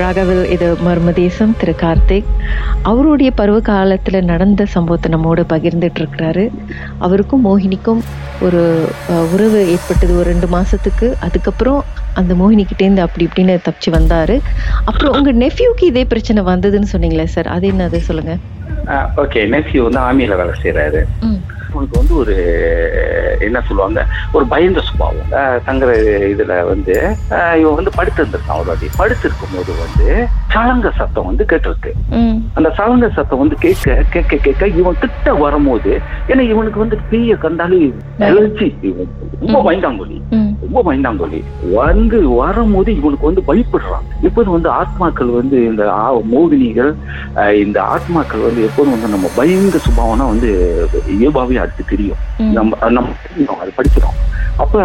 ராகவில் இது மர்மதேசம். திரு கார்த்திக் அவருடைய பருவ காலத்தில் நடந்த சம்பவத்தை நம்மோடு பகிர்ந்துட்டு இருக்கிறாரு அவருக்கும் மோகினிக்கும் ஒரு உறவு ஏற்பட்டது ஒரு ரெண்டு மாசத்துக்கு. அதுக்கப்புறம் அந்த மோகினிக்கிட்டேருந்து அப்படி இப்படின்னு தப்பிச்சு வந்தாரு. அப்புறம் உங்க நெஃப்யூக்கு இதே பிரச்சனை வந்ததுன்னு சொன்னீங்களே சார் அது என்னது சொல்லுங்க. ஓகே நெஃப்யூ வந்து ஆர்மியில வேலை செய்யறாரு அவனுக்கு வந்து ஒரு என்ன சொல்லுவாங்க ஒரு பயந்த சுபாவம். தங்குற இதுல வந்து இவன் வந்து படுத்து இருந்திருக்கான் ஒரு வாட்டி. படுத்து இருக்கும்போது வந்து சலங்க சத்தம் வந்து கேட்டிருக்கு. அந்த சலங்க சத்தம் வந்து கேட்க கேட்க கேட்க இவன் கிட்ட வரும்போது ஏன்னா இவனுக்கு வந்து தீய கண்டாலே அலர்ஜி ரொம்ப பயந்தாங்கொலி ரொம்ப பயந்தாங்கொலி வந்து வரும்போது இவனுக்கு வந்து பயப்படுறான். எப்போதும் வந்து ஆத்மாக்கள் வந்து இந்த மோகினிகள் இந்த ஆத்மாக்கள் வந்து எப்போதும் வந்து நம்ம பயந்த சுபாவம்னா வந்து இயல்பாவே அடுத்து தெரியும். நம்ம நம்ம அது படிக்கிறோம். அப்ப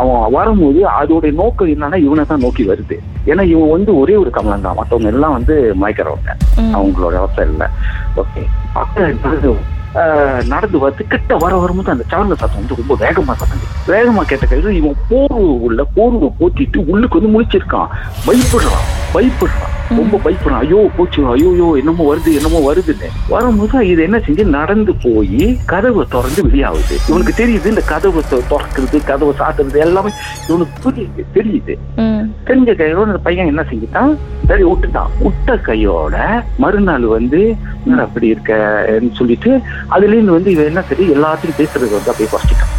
அவன் வரும்போது அதோட நோக்கம் என்னன்னா இவனை தான் நோக்கி வருது. ஏன்னா இவன் வந்து ஒரே ஒரு கமலம் தான். மற்றவங்க எல்லாம் வந்து மயக்கிறவங்க. அவங்களோட அவசரம் இல்லை. ஓகே. அப்ப நடந்து வந்து கிட்ட வர வரும்போது அந்த சவரங்க சத்தம் வந்து ரொம்ப வேகமா சத்தம். வேகமா கேட்ட கையில இவன் போர்வு உள்ள போர்வை போத்திட்டு உள்ளுக்கு வந்து முழிச்சிருக்கான். பயப்படுறான் பயப்படுறான். ரொம்ப பயப்படுறான் ஐயோ போச்சு ஐயோ என்னமோ வருது என்னமோ வருதுன்னு. வரும்போது இது என்ன செஞ்சு நடந்து போய் கதவை திறந்து வெளியாகுது இவனுக்கு தெரியுது இந்த கதவை திறக்கிறது கதவை சாத்துறது எல்லாமே இவனுக்கு புரியுது தெரியுது. தெரிஞ்ச கையோட அந்த பையன் என்ன செஞ்சுட்டான்? சரி விட்டுட்டான். விட்ட கையோட மறுநாள் வந்து அப்படி இருக்கன்னு சொல்லிட்டு அதுல இருந்து வந்து இவன் என்ன சரி எல்லாத்தையும் பேசுறது வந்து அப்படியே குறைச்சிட்டான்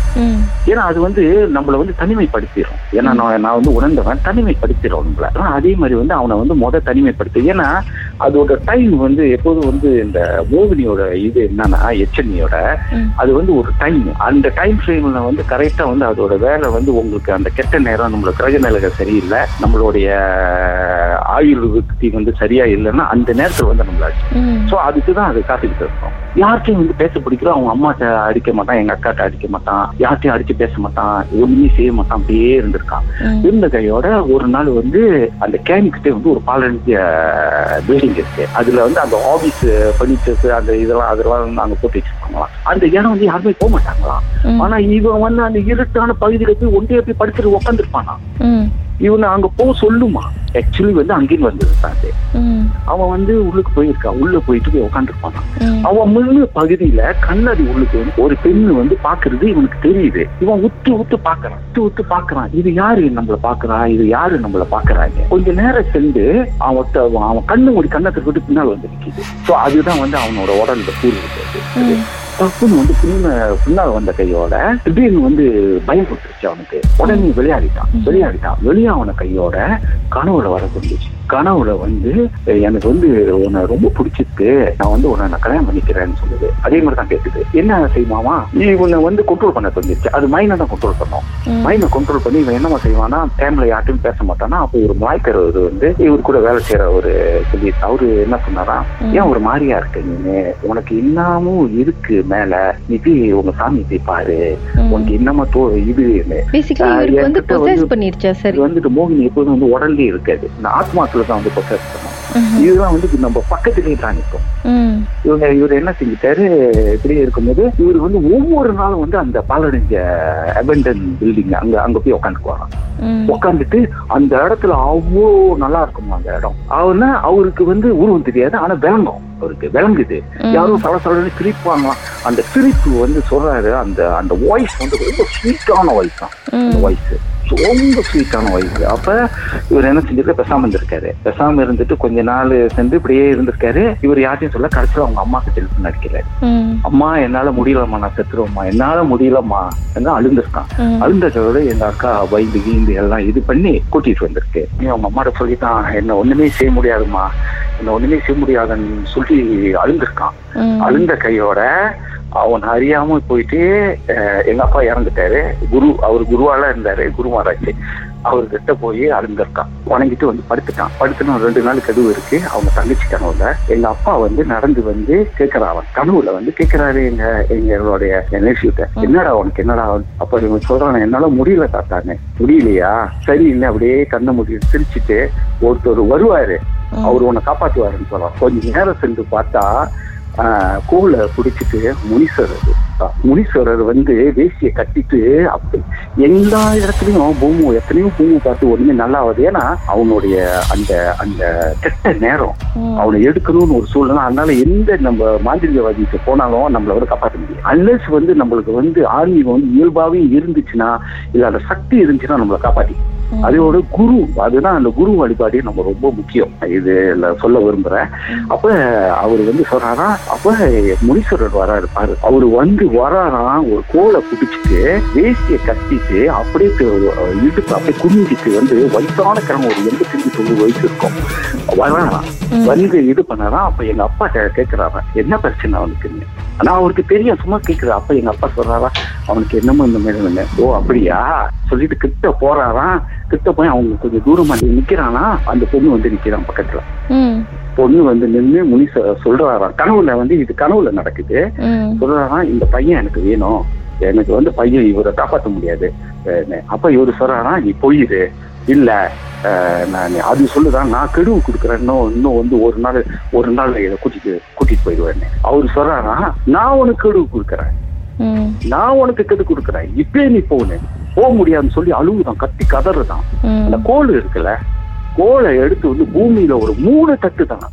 ஏன்னா அது வந்து நம்மள வந்து தனிமைப்படுத்திடும் ஏன்னா நான் நான் வந்து உணர்ந்தவன் தனிமைப்படுத்திடும் நம்மள அதே மாதிரி வந்து அவனை வந்து முத தனிமைப்படுத்து. ஏன்னா அதோட டைம் வந்து எப்போதும் வந்து இந்த மோகினியோட இது என்னன்னா எச்சனியோட. அது வந்து ஒரு டைம் அந்த டைம் ஃப்ரேம்ல வந்து கரெக்டா வந்து அதோட வேலை வந்து உங்களுக்கு அந்த கெட்ட நேரம் நம்மளோட கிரக நிலைகள் சரியில்லை நம்மளுடைய ஆயுள் விருத்தி வந்து சரியா இல்லைன்னா அந்த நேரத்துல வந்து நம்மள ம். சோ அதுக்கு தான் அது காத்துக்கிட்டு இருக்கோம். யார்கிட்டயும் வந்து பேச பிடிக்கிறோம் அவங்க அம்மாட்ட அடிக்க மாட்டான் எங்க அக்காட்ட அடிக்க மாட்டான் யார்கிட்டயும் அடிச்சு பேச மாட்டான் ஒண்ணுமே செய்ய மாட்டான் அப்படியே இருந்திருக்கான். இருந்த கையோட ஒரு நாள் வந்து அந்த கேனிக்கிட்டே வந்து ஒரு பாலஞ்ச பில்டிங் இருக்கு. அதுல வந்து அந்த ஆபீஸ் பர்னிச்சர்ஸ் அந்த இதெல்லாம் அதெல்லாம் வந்து அங்க போட்டு வச்சிருக்காங்களாம் அந்த இடம் வந்து யாருமே போக மாட்டாங்களாம். ஆனா இவன் வந்து அந்த இருட்டான பகுதியில போய் ஒன்றே போய் படுத்துட்டு உட்காந்துருப்பானா இவனை அங்க போக சொல்லுமா? ஆக்சுவலி வந்து அங்கேயும் அது. ம். அவன் வந்து உள்ளுக்கு போயிருக்கான் உள்ள போயிட்டு போய் உட்காந்துருப்பானா அவன் முழு பகுதியில கண்ணாடி உள்ளுக்கு வந்து ஒரு பெண்ணு வந்து பாக்குறது இவனுக்கு தெரியுது. இவன் உத்து உத்து பாக்குறான் உத்து உத்து பாக்குறான் இது யாரு நம்மள பாக்குறா இது யாரு நம்மள பாக்குறாங்க கொஞ்ச நேரம் சென்று அவன் அவன் கண்ணு மூடி கண்ணத்தை விட்டு பின்னால் வந்து நிக்குது. சோ அதுதான் வந்து அவனோட உடல்ல கூறு ம். டப்புன்னு வந்து பின்ன பின்னால் வந்த கையோட திடீர்னு வந்து பயம் கொடுத்துருச்சு அவனுக்கு. உடனே விளையாடிட்டான் விளையாடிட்டான் வெளியாவன கையோட கனவுல வர சொல்லிச்சு கனவுல வந்து "ஏய், எனக்கு வந்து உன்னை ரொம்ப பிடிச்சிருக்கு. நான் வந்து உன்னை நான் கல்யாணம் பண்ணிக்கிறேன்னு சொல்லுது. அதே மாதிரி தான் கேட்டுது. என்ன செய்வாமா நீ உன்னை வந்து கண்ட்ரோல் பண்ண சொல்லிருச்சு. அது மைனை தான் கண்ட்ரோல் பண்ணும். ம். மைனை கண்ட்ரோல் பண்ணி இவன் என்னமா செய்வானா டைம்ல யார்ட்டையும் பேச மாட்டானா அப்போ ஒரு மலாய்க்கர் வந்து இவர் கூட வேலை செய்யற ஒரு சொல்லி அவரு என்ன சொன்னாரா. ஏன் ஒரு மாதிரியா இருக்க நீனு உனக்கு இன்னமும் இருக்கு மேல. நீ போய் உங்க சாமி போய் பாரு. உனக்கு இன்னமா தோ இது வந்துட்டு மோகினி எப்போதும் வந்து உடல்லே இருக்காது. இந்த ஆத்மாக்கள் தான் வந்து பொசஸ் பண்ணும். இதுதான் வந்து நம்ம பக்கத்திலேயே தான் நிற்கும் ம். இவங்க இவர் என்ன செஞ்சுட்டாரு? இப்படியே இருக்கும்போது இவர் வந்து ஒவ்வொரு நாளும் வந்து அந்த பாலடைஞ்ச அபெண்டன் பில்டிங் அங்க அங்க போய் உட்காந்துக்குவாராம் ம். உட்காந்துட்டு அந்த இடத்துல அவ்வளோ நல்லா இருக்குமா அந்த இடம். அவனா அவருக்கு வந்து உருவம் தெரியாது ஆனா விளங்கும் அவருக்கு. விளங்குது. யாரும் சல சலன்னு சிரிப்பாங்களாம். அந்த சிரிப்பு வந்து சொல்றாரு. அந்த அந்த வாய்ஸ் வந்து ரொம்ப ஸ்வீட்டான வாய்ஸ் தான். அந்த வாய்ஸ் ரொம்ப ஸ்வீட்டான வாய்ஸ் அப்ப இவர் என்ன செஞ்சிருக்க பேசாம இருந்திருக்காரு. பேசாம இருந்துட்டு கொஞ்ச நாள் சென்று இப்படியே இருந்திருக்காரு. இவர் யார்ட்டையும் சொல்ல கடைசியில் அவங்க அம்மாக்கு டெலிஃபோன் அடிக்கிறாரு அம்மா என்னால முடியலம்மா. நான் செத்துருவோம்மா. என்னால முடியலம்மா. என்று அழுந்திருக்கான். அழுந்ததோட எங்க அக்கா பயந்து கீந்து எல்லாம் இது பண்ணி கூட்டிட்டு வந்திருக்கு. நீ அவங்க அம்மாட்ட சொல்லிட்டான் என்ன ஒண்ணுமே செய்ய முடியாதும்மா. என்ன ஒண்ணுமே செய்ய முடியாதுன்னு சொல்லி அழுந்திருக்கான். அழுந்த கையோட அவன் அறியாம போயிட்டு எங்க அப்பா இறந்துட்டாரு. குரு அவர் குருவால இருந்தாரு குரு மகாராஜ். அவர்கிட்ட போய் அழுந்திருக்கான். வணங்கிட்டு வந்து படுத்துட்டான். படுத்துனா ரெண்டு நாள் கதவு இருக்கு. அவங்க தங்கச்சி கனவுல எங்க அப்பா வந்து நடந்து வந்து கேட்கறான் அவன் கனவுல வந்து கேட்கறாரு எங்க எங்களுடைய நேசிட்ட என்னடா உனக்கு என்னடா? அப்ப இவன் சொல்றான் என்னால முடியல தாத்தான்னு முடியலையா? சரி இல்லை அப்படியே கண்ணை முடி சிரிச்சுட்டு ஒருத்தர் வருவாரு. அவர் உன்னை காப்பாத்துவாருன்னு சொல்றான். கொஞ்ச நேரம் சென்று பார்த்தா கூலை பிடிச்சிட்டு முனிசர் அது. முனீஸ்வரர் வந்து வேசியை கட்டிட்டு அப்படி எல்லா இடத்துலயும் பூமு எத்தனையோ பூமு பார்த்து ஒண்ணுமே நல்லா ஆகுது ஏன்னா அவனுடைய அந்த அந்த கெட்ட நேரம் அவனை எடுக்கணும்னு ஒரு சூழ்நிலை. அதனால எந்த நம்ம மாந்திரிகவாதிக்கு போனாலும் நம்மள வந்து காப்பாற்ற முடியும் அன்லஸ் வந்து நம்மளுக்கு வந்து ஆன்மீகம் வந்து இயல்பாவே இருந்துச்சுன்னா இல்ல அந்த சக்தி இருந்துச்சுன்னா நம்மளை காப்பாத்தி. அதோட குரு அதுதான் அந்த குரு வழிபாடு நம்ம ரொம்ப முக்கியம். இது சொல்ல விரும்புறேன். அப்ப அவர் வந்து சொல்றாரா அப்ப முனீஸ்வரர் வராரு பாரு. அவர் வந்து வராராம் ஒரு கோலை பிடிச்சிட்டு வேஷ்டியை கட்டிட்டு அப்படியே இடுப்பு அப்படியே குனிஞ்சிட்டு வந்து வயசான கிழமை ஒரு எண்பத்தஞ்சு தொண்ணூறு வயசு இருக்கும் வராராம் வந்து இது பண்ணாராம் அப்ப எங்க அப்பா கேட்கிறாரா என்ன பிரச்சனை அவனுக்குன்னு? ஆனா அவருக்கு தெரியும் சும்மா கேட்குற அப்ப எங்க அப்பா சொல்றாரா அவனுக்கு என்னமோ இந்த மாதிரி ஓ அப்படியா? சொல்லிட்டு கிட்ட போறாராம் கிட்ட போய் அவங்க கொஞ்சம் தூரமா நிக்கிறானா? அந்த பொண்ணு வந்து நிக்கிறான் பக்கத்துல. பொண்ணு வந்து நின்று முனி சொல்றாராம் கனவுல வந்து இது கனவுல நடக்குது. சொல்றாராம் இந்த பையன் எனக்கு வேணும். எனக்கு வந்து பையன் இவரை காப்பாற்ற முடியாது. அப்ப இவரு சொல்றாராம் நீ போயிரு. இல்ல நான் அது சொல்லுதான் நான் கெடுவு கொடுக்குறேன். இன்னும் இன்னும் வந்து ஒரு நாள் ஒரு நாள் இதை கூட்டிட்டு கூட்டிட்டு போயிடுவேன் அவரு சொல்றாரா நான் உனக்கு கெடுவு கொடுக்குறேன். நான் உனக்கு கெடு கொடுக்குறேன். இப்பே நீ போனு போக முடியாதுன்னு சொல்லி அழுகுதான் கத்தி கதறுதான். அந்த கோல் இருக்குல்ல கோலை எடுத்து வந்து பூமியில ஒரு மூணு தட்டு தான்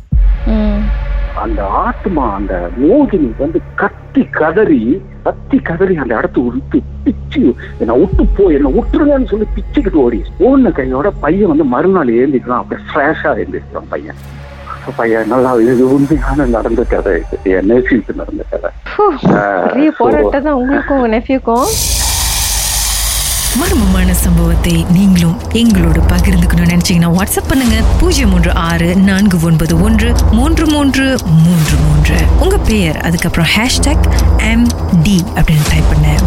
அந்த ஆத்மா அந்த மோகினி வந்து கத்தி கதறி கத்தி கதறி அந்த இடத்த உடுத்து பிச்சு என்ன விட்டு போ என்ன விட்டுருங்கன்னு சொல்லி பிச்சுக்கிட்டு ஓடி. ஓடின கையோட பையன் வந்து மறுநாள் ஏந்திக்கலாம் அப்படியே ஃப்ரெஷ்ஷா எழுந்திருக்கான் பையன். பையன் நல்லா இது உண்மையான நடந்த கதை என் நெஃப்யூக்கு நடந்த கதை. போராட்டம் தான் உங்களுக்கும் உங்க நெஃப்யூக்கும் மர்மமான சம்பவத்தை நீங்களும் எங்களோடு பகிர்ந்துக்கணும்னு நினைச்சீங்கன்னா வாட்ஸ்அப் பண்ணுங்க. பூஜ்ஜியம் மூன்று ஆறு நான்கு ஒன்பது ஒன்று மூன்று மூன்று மூன்று மூன்று. உங்க பெயர் அதுக்கப்புறம் ஹேஷ்டாக் எம் டி அப்படின்னு டைப் பண்ண.